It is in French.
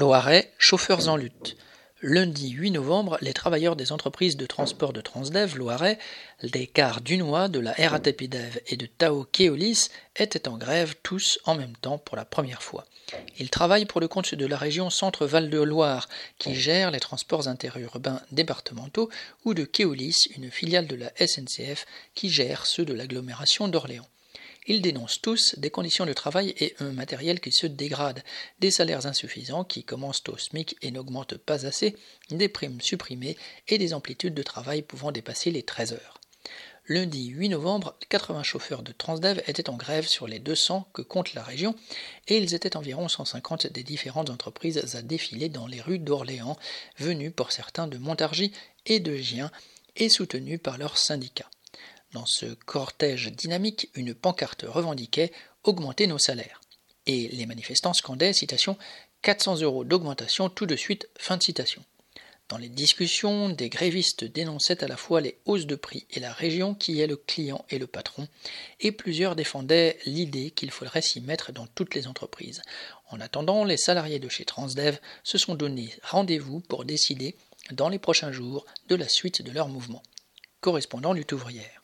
Loiret, chauffeurs en lutte. Lundi 8 novembre, les travailleurs des entreprises de transport de Transdev Loiret, des cars Dunois, de la RATP Dev et de Tao Keolis étaient en grève tous en même temps pour la première fois. Ils travaillent pour le compte de la région Centre-Val de Loire, qui gère les transports interurbains départementaux, ou de Keolis, une filiale de la SNCF qui gère ceux de l'agglomération d'Orléans. Ils dénoncent tous des conditions de travail et un matériel qui se dégrade, des salaires insuffisants qui commencent au SMIC et n'augmentent pas assez, des primes supprimées et des amplitudes de travail pouvant dépasser les 13 heures. Lundi 8 novembre, 80 chauffeurs de Transdev étaient en grève sur les 200 que compte la région et ils étaient environ 150 des différentes entreprises à défiler dans les rues d'Orléans, venus pour certains de Montargis et de Gien et soutenus par leurs syndicats. Dans ce cortège dynamique, une pancarte revendiquait augmenter nos salaires. Et les manifestants scandaient, citation, 400 euros d'augmentation tout de suite, fin de citation. Dans les discussions, des grévistes dénonçaient à la fois les hausses de prix et la région qui est le client et le patron, et plusieurs défendaient l'idée qu'il faudrait s'y mettre dans toutes les entreprises. En attendant, les salariés de chez Transdev se sont donné rendez-vous pour décider, dans les prochains jours, de la suite de leur mouvement. Correspondant lutte ouvrière.